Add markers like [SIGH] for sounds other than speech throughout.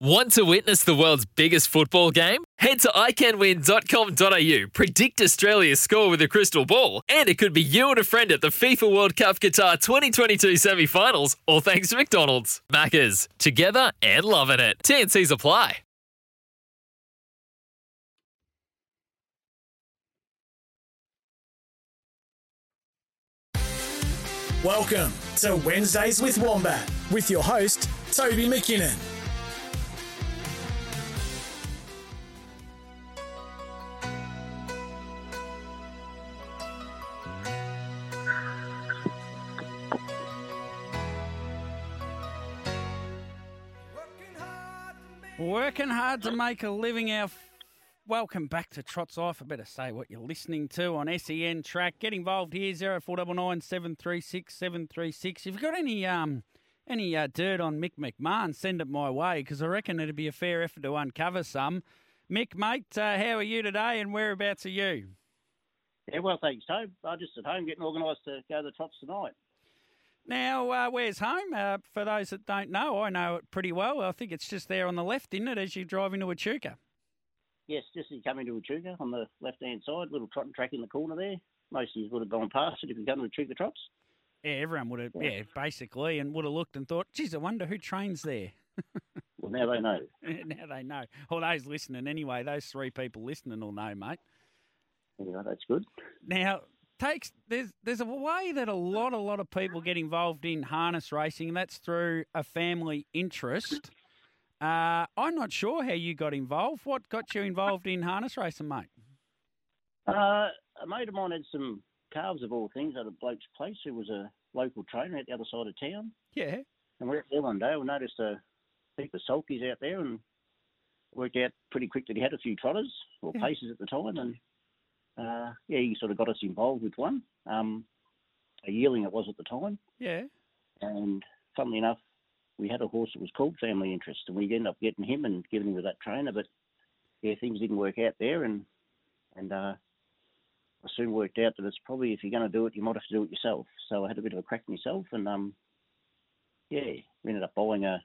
Want to witness the world's biggest football game? Head to iCanWin.com.au, predict Australia's score with a crystal ball, and it could be you and a friend at the FIFA World Cup Qatar 2022 semi finals, all thanks to McDonald's. Maccas, together and loving it. TNC's apply. Welcome to Wednesdays with Wombat with your host, Toby McKinnon. Working hard to make a living. Our welcome back to Trots Life. I better say what you're listening to on SEN Track. Get involved here zero four double nine seven three six seven three six. If you've got any um any uh, dirt on Mick McMahon, send it my way because I reckon it'd be a fair effort to uncover some. Mick, mate, uh, how are you today, and whereabouts are you? Yeah, well, thanks, Tobe. I'm just at home getting organised to go to the Trots tonight. Now, uh, where's home? Uh, for those that don't know, I know it pretty well. I think it's just there on the left, isn't it, as you drive into Echuca? Yes, just as you come into Echuca on the left-hand side, little trotting track in the corner there. Most of you would have gone past it if you come to Echuca Trots. Yeah, everyone would have, yeah, basically, and would have looked and thought, geez, I wonder who trains there. [LAUGHS] Well, now they know. [LAUGHS] now they know. All those listening anyway, those three people listening will know, mate. Anyway, that's good. Now, takes there's there's a way that a lot a lot of people get involved in harness racing, and that's through a family interest. Uh, I'm not sure how you got involved. What got you involved in harness racing, mate? Uh, a mate of mine had some calves of all things at a bloke's place who was a local trainer at the other side of town. Yeah. And we're out there one day. We noticed a heap of sulkies out there and worked out pretty quick that he had a few trotters or Yeah. paces at the time. And uh, yeah, he sort of got us involved with one. Um, a yearling it was at the time. Yeah. And funnily enough, we had a horse that was called Family Interest, and we ended up getting him and giving him to that trainer. But yeah, things didn't work out there, and and uh, I soon worked out that it's probably if you're going to do it, you might have to do it yourself. So I had a bit of a crack myself, and um, yeah, we ended up buying a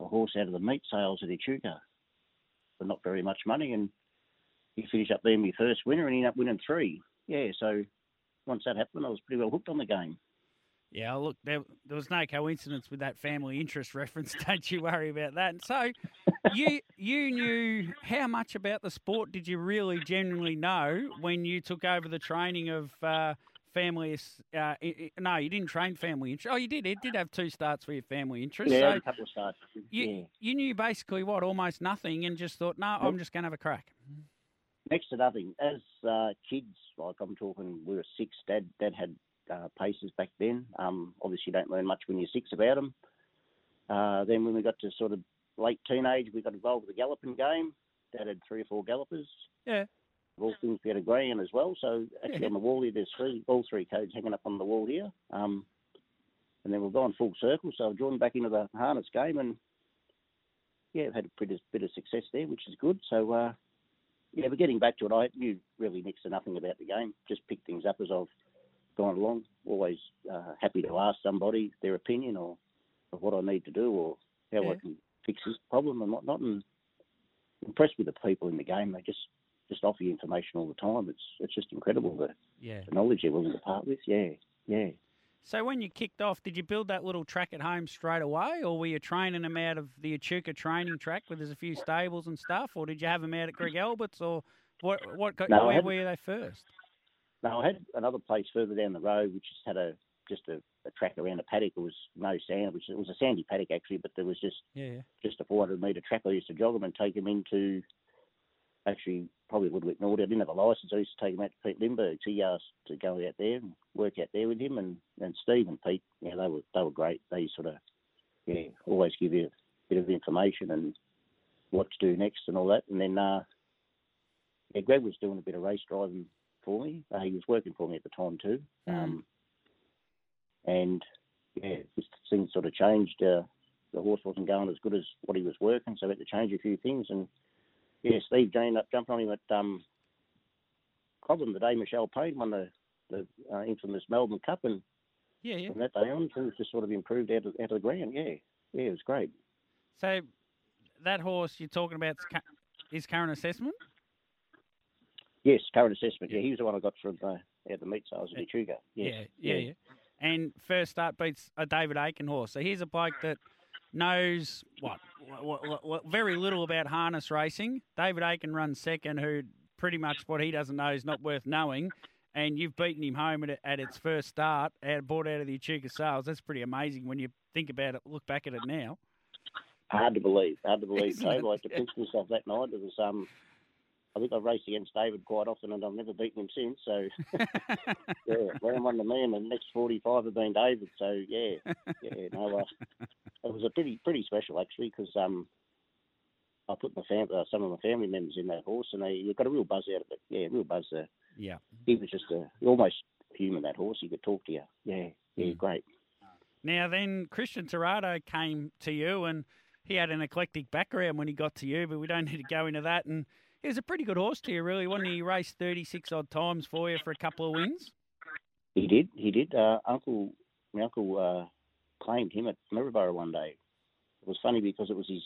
a horse out of the meat sales at Echuca for not very much money, and he finished up being my first winner, and he ended up winning three. Yeah, so once that happened, I was pretty well hooked on the game. Yeah, look, there, there was no coincidence with that family interest [LAUGHS] reference. Don't you worry about that. And so, you you knew how much about the sport did you really genuinely know when you took over the training of uh, family? Uh, no, you didn't train family interest. Oh, you did. It did have two starts for your family interest. Yeah, so a couple of starts. you yeah. you knew basically what almost nothing, and just thought, no, I'm just going to have a crack. Next to nothing. As uh, kids, like I'm talking, we were six. Dad, Dad had uh, paces back then. Um, obviously, you don't learn much when you're six about them. Uh, then when we got to sort of late teenage, we got involved with the galloping game. Dad had three or four gallopers. Yeah. Of all things, we had a greyhound as well. So actually, Yeah. on the wall here, there's three, all three codes hanging up on the wall here. Um, and then we've gone full circle. So I've joined back into the harness game, and yeah, I've had a pretty bit of success there, which is good. So uh, yeah, but getting back to it, I knew really next to nothing about the game. Just picked things up as I've gone along. Always uh, happy to ask somebody their opinion or of what I need to do or how Yeah. I can fix this problem and whatnot. And impressed with the people in the game. They just just offer you information all the time. It's it's just incredible the, Yeah. the knowledge they're willing to part with. Yeah, yeah. So when you kicked off, did you build that little track at home straight away, or were you training them out of the Echuca training track where there's a few stables and stuff, or did you have them out at Greg Albert's, or what? What got No, where had- were they first? No, I had another place further down the road which just had a just a, a track around a paddock. It was no sand, which it was a sandy paddock actually, but there was just Yeah. just a 400 metre track. I used to jog them and take them into actually probably a little bit naughty. I didn't have a license. I used to take him out to Pete Lindbergh's. He asked to go out there and work out there with him. And, and Steve and Pete, yeah, they were they were great. They sort of yeah always give you a bit of information and what to do next and all that. And then, uh, yeah, Greg was doing a bit of race driving for me. Uh, he was working for me at the time too. Mm. Um, and yeah, just things sort of changed. Uh, the horse wasn't going as good as what he was working, so we had to change a few things. And yeah, Steve ended up jumping on him at um, Cobram the day Michelle Payne won the, the uh, infamous Melbourne Cup, and Yeah, yeah. from that day on, things just sort of improved out of, out of the ground. Yeah, yeah, it was great. So that horse you're talking about is current assessment. Yes, current assessment. Yeah, he was the one I got from uh, out the meat sales at Echuca. Yes. Yeah, yeah, yeah. And first start beats a David Aiken horse. So here's a bloke that knows what, what, what, what very little about harness racing. David Aiken runs second, who pretty much what he doesn't know is not worth knowing. And you've beaten him home at, at its first start, out, bought out of the Echuca sales. That's pretty amazing when you think about it, look back at it now. Hard to believe. Hard to believe. [LAUGHS] Isn't So it? like to pinch myself that night. It was um, I think I've raced against David quite often, and I've never beaten him since. So [LAUGHS] yeah, round one to me, and the next forty-five have been David. So yeah, yeah, no, uh, it was a pretty pretty special actually because um, I put my fam- uh, some of my family members in that horse, and they you got a real buzz out of it. Yeah, real buzz there. yeah. He was just a almost human that horse. He could talk to you. Yeah, yeah, Mm. great. Now then, Christian Torado came to you, and he had an eclectic background when he got to you, but we don't need to go into that. And he was a pretty good horse to you, really, wasn't he? He raced thirty six odd times for you for a couple of wins. He did. He did. Uh, uncle, my uncle uh, claimed him at Maryborough one day. It was funny because it was his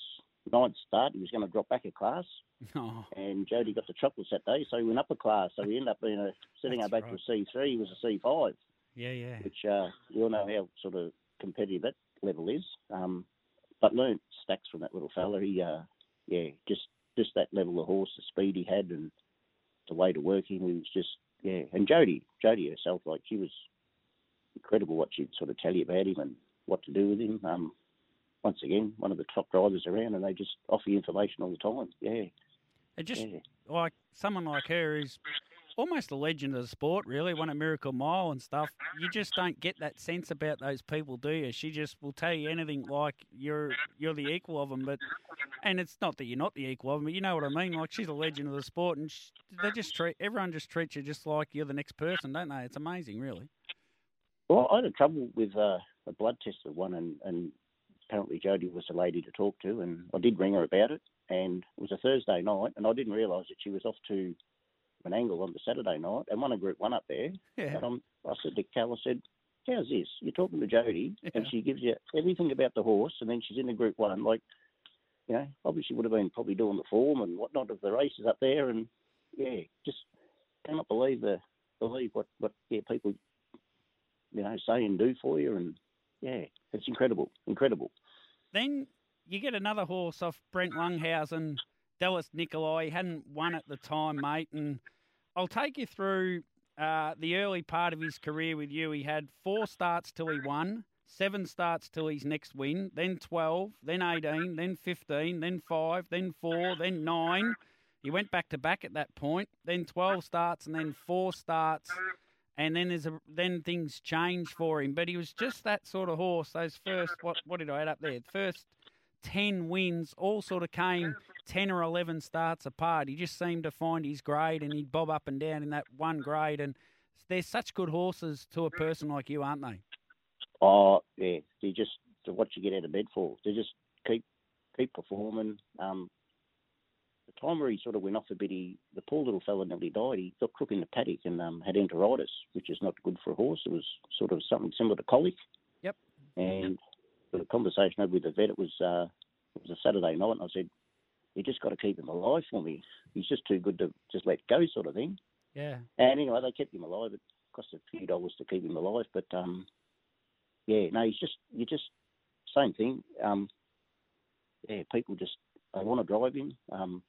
ninth start. He was going to drop back a class, [LAUGHS] Oh, and Jody got the chocolates that day, so he went up a class. So he ended up being a setting That's her back to a C three. He was a C five, yeah, yeah. which uh, you all know how sort of competitive that level is. Um, but learned stacks from that little fella. He, uh, yeah, just just that level of horse, the speed he had, and the way to work him. He was just yeah. And Jody, Jody herself, like she was incredible what she'd sort of tell you about him and what to do with him. Um, once again, one of the top drivers around, and they just offer you information all the time. Yeah, It just yeah. like someone like her is almost a legend of the sport, really. Won a Miracle Mile and stuff. You just don't get that sense about those people, do you? She just will tell you anything like you're you're the equal of them, but and it's not that you're not the equal of them, but you know what I mean. Like she's a legend of the sport, and sh they just treat everyone just treats you just like you're the next person, don't they? It's amazing, really. Well, I had a trouble with uh, a blood test of one, and, and apparently Jody was the lady to talk to, and I did ring her about it, and it was a Thursday night, and I didn't realise that she was off to Menangle on the Saturday night, and won a Group One up there. Yeah. And I'm, I said to Cal, I said, "How's this? You're talking to Jody, and she gives you everything about the horse, and then she's in the Group One, like." You know, obviously would have been probably doing the form and whatnot of the races up there, and yeah, just cannot believe the believe what what yeah people you know, say and do for you. And yeah, it's incredible, incredible. Then you get another horse off Brent Lunghausen, Dallas Nikolai. He hadn't won at the time, mate. And I'll take you through uh, the early part of his career with you. He had four starts till he won, seven starts till his next win, then 12, then 18, then 15, then 5, then 4, then 9. He went back to back at that point, then 12 starts, and then four starts. And then there's a then things changed for him, but he was just that sort of horse. Those first what what did I add up there? First ten wins all sort of came ten or eleven starts apart. He just seemed to find his grade, and he'd bob up and down in that one grade. And they're such good horses to a person like you, aren't they? Oh yeah, They just what you get out of bed for. They just keep keep performing. Um, the time where he sort of went off a bit, he the poor little fella nearly died. He got crook in the paddock and um, had enteritis, which is not good for a horse. It was sort of something similar to colic. Yep. And the conversation I had with the vet, it was uh, it was a Saturday night, and I said, "You just got to keep him alive for me. He's just too good to just let go, sort of thing." Yeah. And anyway, they kept him alive. It cost a few dollars to keep him alive, but um, yeah, no, he's just you just same thing. Um, yeah, people just they want to drive him. Um,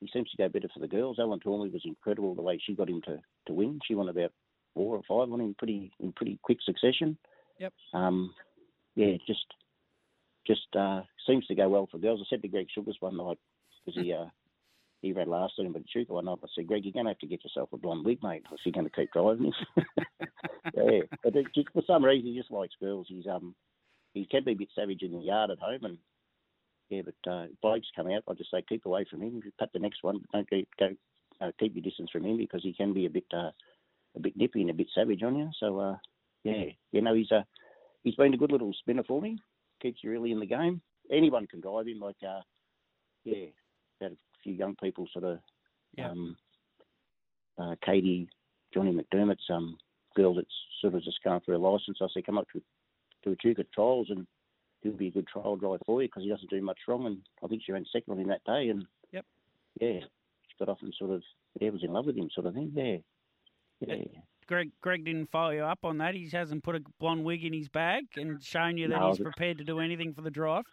he seems to go better for the girls. Ellen Tormey was incredible the way she got him to, to win. She won about four or five on him pretty in pretty quick succession. Yep. Um, yeah, just just uh, seems to go well for girls. I said to Greg Sugars one night because he uh, he ran last him at Chuka one night. I said, Greg, you're going to have to get yourself a blonde wig, mate, if you're going to keep driving him. [LAUGHS] yeah, but it, just, for some reason he just likes girls. He's um he can be a bit savage in the yard at home, and yeah, but uh, Blake's come out. I just say keep away from him. Pat the next one. Don't go uh, keep your distance from him because he can be a bit uh, a bit nippy and a bit savage on you. So uh, yeah, you know he's a he's been a good little spinner for me. Keeps you really in the game. Anyone can drive him. Like uh, yeah, had a few young people sort of Yeah. um, uh, Katie, Johnny McDermott's um, girl that's sort of just going for a license. I said, come up to to Echuca trials and he'll be a good trial driver for you because he doesn't do much wrong. And I think she ran second on him that day. And Yep. yeah, she got off and sort of yeah was in love with him, sort of thing. Yeah, yeah. Greg Greg didn't follow you up on that. He hasn't put a blonde wig in his bag and shown you that No, he's prepared to do anything for the drive.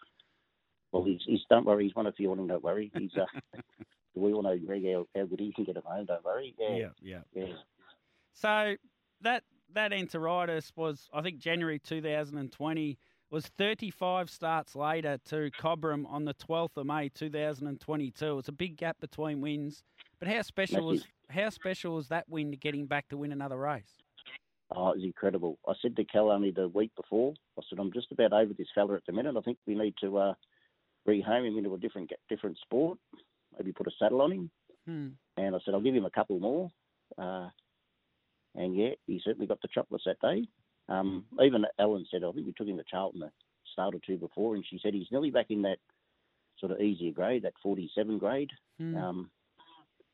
Well, he's, he's don't worry. He's one of you. Don't worry. He's uh, [LAUGHS] we all know Greg how, how good he can get at home. Don't worry. Yeah, yeah. yeah. So that that enteritis was, I think, January 2020. Was 35 starts later to Cobram on the 12th of May 2022. It's a big gap between wins. But how special was. How special was that win to getting back to win another race? Oh, it was incredible. I said to Cal only the week before, I said, I'm just about over this fella at the minute. I think we need to uh, rehome him into a different different sport, maybe put a saddle on him. Hmm. And I said, I'll give him a couple more. Uh, and yeah, he certainly got the chocolates that day. Um, even Ellen said, I think we took him to Charlton a start or two before, and she said he's nearly back in that sort of easier grade, that 47 grade. Hmm. Um,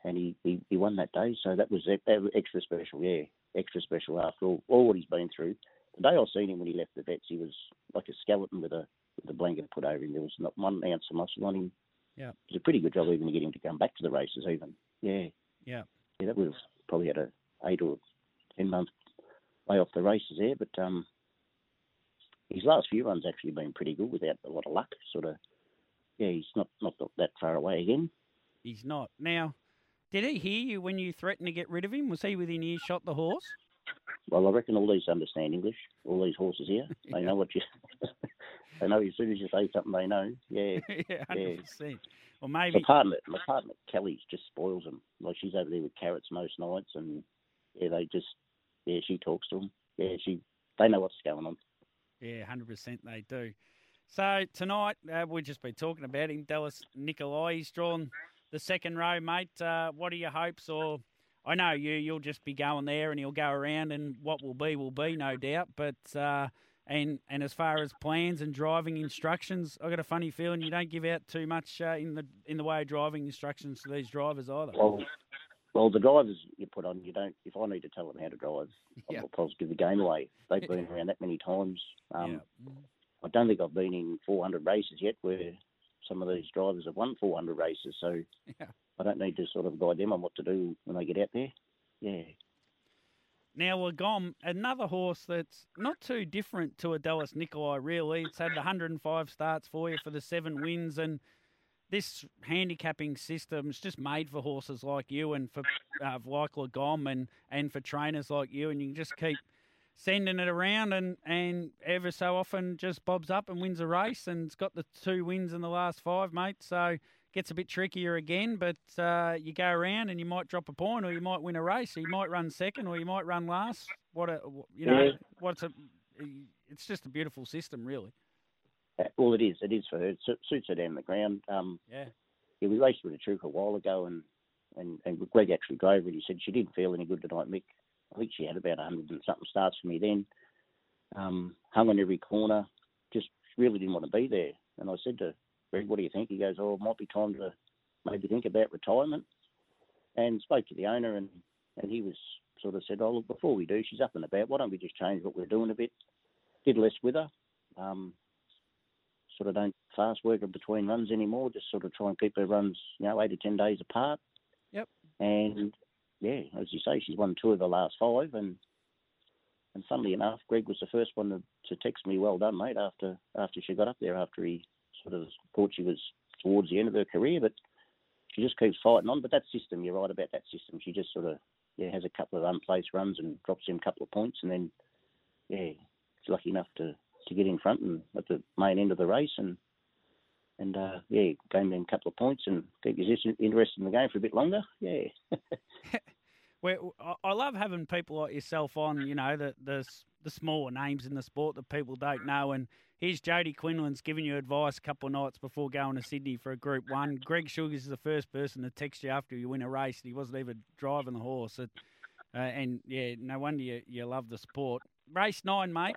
and he, he, he won that day, so that was, that was extra special, yeah, extra special after all, all what he's been through. The day I seen him when he left the vets, he was like a skeleton with a with a blanket put over him. There was not one ounce of muscle on him. Yeah. It was a pretty good job even to get him to come back to the races even. Yeah. Yeah. Yeah, that would have probably had a eight or ten month way off the races there, but um his last few runs actually been pretty good without a lot of luck. Sort of yeah, he's not not that far away again. He's not. Now, did he hear you when you threatened to get rid of him? Was he within earshot the horse? Well, I reckon all these understand English. All these horses here, [LAUGHS] they know what you. [LAUGHS] they know as soon as you say something, they know. Yeah. [LAUGHS] yeah, hundred percent. Or My partner, my partner Kelly's just spoils them. Like she's over there with carrots most nights, and yeah, they just yeah, she talks to them. Yeah, she they know what's going on. Yeah, hundred percent they do. So tonight uh, we've just been talking about him, Dallas Nikolai. He's drawn the second row, mate. Uh, what are your hopes? Or I know you, you'll just be going there, and he'll go around, and what will be will be, no doubt. But uh, and and as far as plans and driving instructions, I got a funny feeling you don't give out too much uh, in the in the way of driving instructions to these drivers either. Well, well, the drivers you put on, you don't. If I need to tell them how to drive, Yeah. I'll probably give the game away. They've been around that many times. Um, yeah. I don't think I've been in 400 races yet where some of these drivers have won 400 races, so Yeah. I don't need to sort of guide them on what to do when they get out there. Yeah. Now, Lagom, another horse that's not too different to a Dallas Nikolai, really. It's had 105 starts for you for the seven wins, and this handicapping system is just made for horses like you and for uh, like Lagom and, and for trainers like you, and you can just keep sending it around and, and ever so often just bobs up and wins a race, and it's got the two wins in the last five, mate. So gets a bit trickier again, but uh, you go around and you might drop a point, or you might win a race, or you might run second, or you might run last. What a you know, Yeah. what's a it's just a beautiful system, really. Well, it is. It is for her. It suits her down the ground. Um, Yeah, yeah, we raced with a Truke a while ago, and, and, and Greg actually drove her. He said she didn't feel any good tonight, Mick. I think she had about 100 and something starts for me then. Um, hung on every corner, just really didn't want to be there. And I said to Greg, what do you think? He goes, oh, it might be time to maybe think about retirement. And spoke to the owner, and, and he was sort of said, oh, look, before we do, she's up and about. Why don't we just change what we're doing a bit? Did less with her. Um, sort of don't fast work her between runs anymore. Just sort of try and keep her runs, you know, eight to ten days apart. Yep. And yeah, as you say, she's won two of the last five, and and funnily enough, Greg was the first one to, to text me, "Well done, mate." After after she got up there, after he sort of thought she was towards the end of her career, but she just keeps fighting on. But that system, you're right about that system. She just sort of yeah has a couple of unplaced runs and drops him a couple of points, and then yeah, she's lucky enough to to get in front and at the main end of the race and and uh, yeah, gain them a couple of points and keep you just interested in the game for a bit longer. Yeah, [LAUGHS] Where I- I love having people like yourself on, you know, the the the smaller names in the sport that people don't know. And here's Jody Quinlan's giving you advice a couple of nights before going to Sydney for a Group One. Greg Sugars is the first person to text you after you win a race. He wasn't even driving the horse. It, uh, and yeah, no wonder you, you love the sport. Race nine, mate.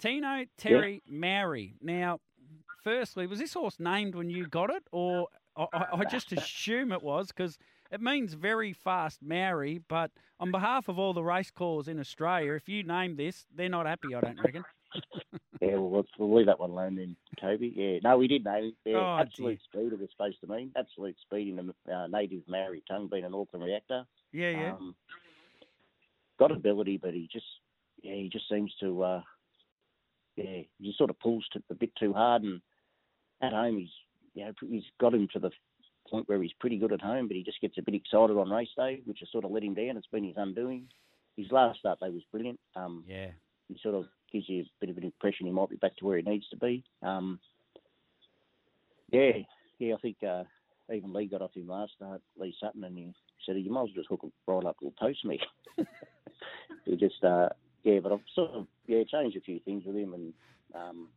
Tino Terry yeah. Mowry. Now, firstly, was this horse named when you got it, or I, I just assume it was because it means very fast Maori. But on behalf of all the race callers in Australia, if you name this, they're not happy. I don't reckon. [LAUGHS] yeah, well, we'll leave that one alone then, Toby. Yeah, no, we did name it. Yeah, oh, absolute dear. speed it was supposed to mean. Absolute speed in the uh, native Maori tongue, being an Auckland reactor. Yeah, yeah. Um, got ability, but he just, yeah, he just seems to, uh, yeah, he sort of pulls a bit too hard, and at home he's, you know, he's got him to the point where he's pretty good at home, but he just gets a bit excited on race day, which has sort of let him down. It's been his undoing. His last start day was brilliant. Um, yeah, he sort of gives you a bit of an impression he might be back to where he needs to be. Um, yeah, yeah, I think uh, even Lee got off him last start, Lee Sutton, and he said, "You might as well just hook it right up to post me." [LAUGHS] he just, uh, yeah, but I've sort of yeah changed a few things with him, and um,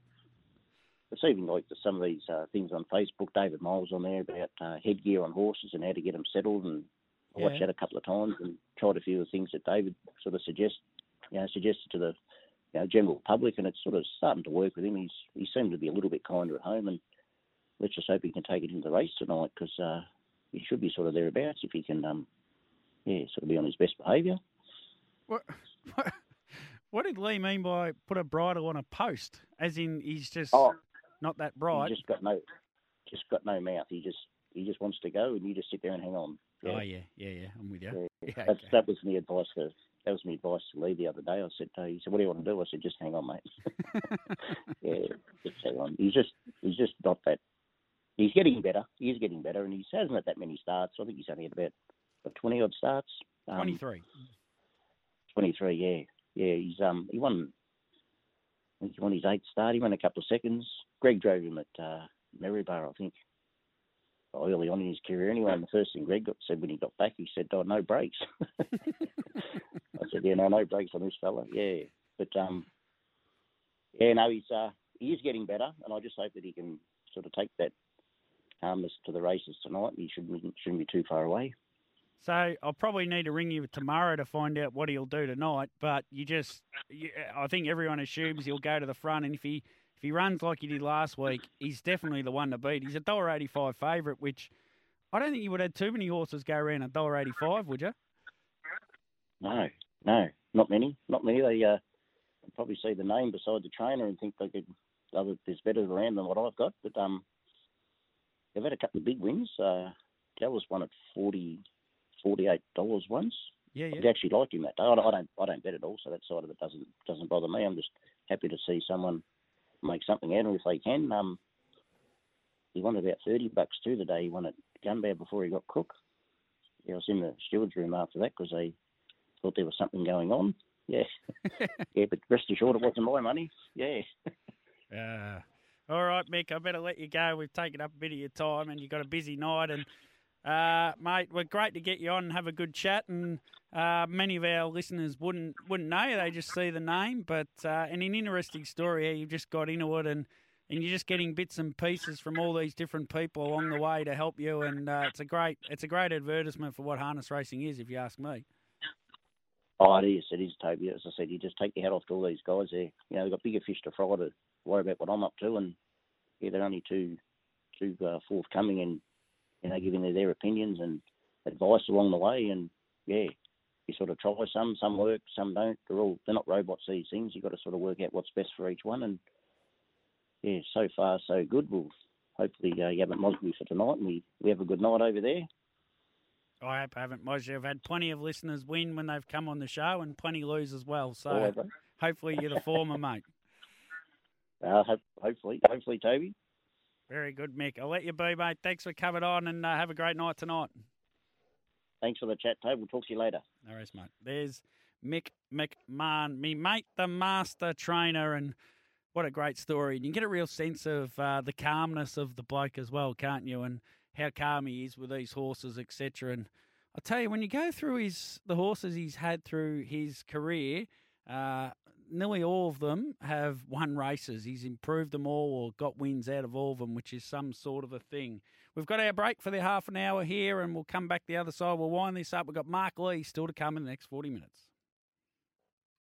it's even like some of these uh, things on Facebook. David Miles on there about uh, headgear on horses and how to get them settled, and I yeah. watched that a couple of times and tried a few of the things that David sort of suggest, you know, suggested to the you know, general public, and it's sort of starting to work with him. He's he seemed to be a little bit kinder at home, and let's just hope he can take it into the race tonight because uh, he should be sort of thereabouts if he can, um, yeah, sort of be on his best behaviour. What, [LAUGHS] what, what did Lee mean by put a bridle on a post? As in, he's just oh, not that bright. He just got no, just got no mouth. He just he just wants to go, and you just sit there and hang on. Yeah. Oh yeah, yeah, yeah. I'm with you. Yeah, [LAUGHS] yeah okay. That was the advice for that was my advice to Lee the other day. I said, uh, he said, what do you want to do? I said, just hang on, mate. [LAUGHS] [LAUGHS] yeah, just hang on. He's just he's just not that. He's getting better. He's getting better, and he hasn't had that many starts. I think he's only had about, about twenty odd starts. Um, Twenty three. Twenty three. Yeah, yeah. He's um he won. I think he won his eighth start. He won a couple of seconds. Greg drove him at uh, Maryborough, I think early on in his career anyway. And the first thing Greg got said when he got back, he said, "Oh, no brakes." [LAUGHS] I said, "Yeah, no, no brakes on this fella." Yeah, but um, yeah, no, he's uh, he is getting better, and I just hope that he can sort of take that calmness to the races tonight. He shouldn't shouldn't be too far away. So I'll probably need to ring you tomorrow to find out what he'll do tonight. But you just, you, I think everyone assumes he'll go to the front, and if he if he runs like he did last week, he's definitely the one to beat. He's a dollar eighty-five favourite, which I don't think you would have too many horses go around a dollar eighty-five, would you? No, no, not many, not many. They uh, probably see the name beside the trainer and think they could. Other, there's better around than what I've got, but um, they've had a couple of big wins. Uh, Dallas won at forty, forty-eight dollars once. Yeah, yeah. I actually like him that day. I don't, I don't bet at all, so that side of it doesn't doesn't bother me. I'm just happy to see someone make something out of it if they can. Um, he won about 30 bucks too the day he won at Gunbound before he got Cook. Yeah, I was in the steward's room after that because they thought there was something going on. Yeah. [LAUGHS] yeah, but rest assured it wasn't my money. Yeah. [LAUGHS] uh, all right, Mick, I better let you go. We've taken up a bit of your time and you've got a busy night. And uh, mate, we're great to get you on and have a good chat. And uh, many of our listeners wouldn't wouldn't know; they just see the name. But uh, and an interesting story how you've just got into it, and and you're just getting bits and pieces from all these different people along the way to help you. And uh, it's a great it's a great advertisement for what harness racing is, if you ask me. Oh, it is. It is, Toby. As I said, you just take your hat off to all these guys there. You know, they've got bigger fish to fry to worry about what I'm up to, and yeah, they're only too too uh, forthcoming and you know, giving their, their opinions and advice along the way. And yeah, you sort of try some, some work, some don't. They're all they're not robots. These things you've got to sort of work out what's best for each one. And yeah, so far so good. We'll hopefully uh, you haven't Mosby for tonight, and we, we have a good night over there. I hope I haven't, Mosby. I've had plenty of listeners win when they've come on the show, and plenty lose as well. So hopefully you're the former, mate. [LAUGHS] Uh, hope, hopefully, hopefully, Toby. Very good, Mick. I'll let you be, mate. Thanks for coming on and uh, have a great night tonight. Thanks for the chat, Toby. We'll talk to you later. No worries, mate. There's Mick McMahon, me mate, the master trainer, and what a great story. And you get a real sense of uh, the calmness of the bloke as well, can't you? And how calm he is with these horses, etc. And I tell you, when you go through his the horses he's had through his career, uh, nearly all of them have won races. He's improved them all or got wins out of all of them, which is some sort of a thing. We've got our break for the half an hour here, and we'll come back the other side. We'll wind this up. We've got Mark Lee still to come in the next 40 minutes.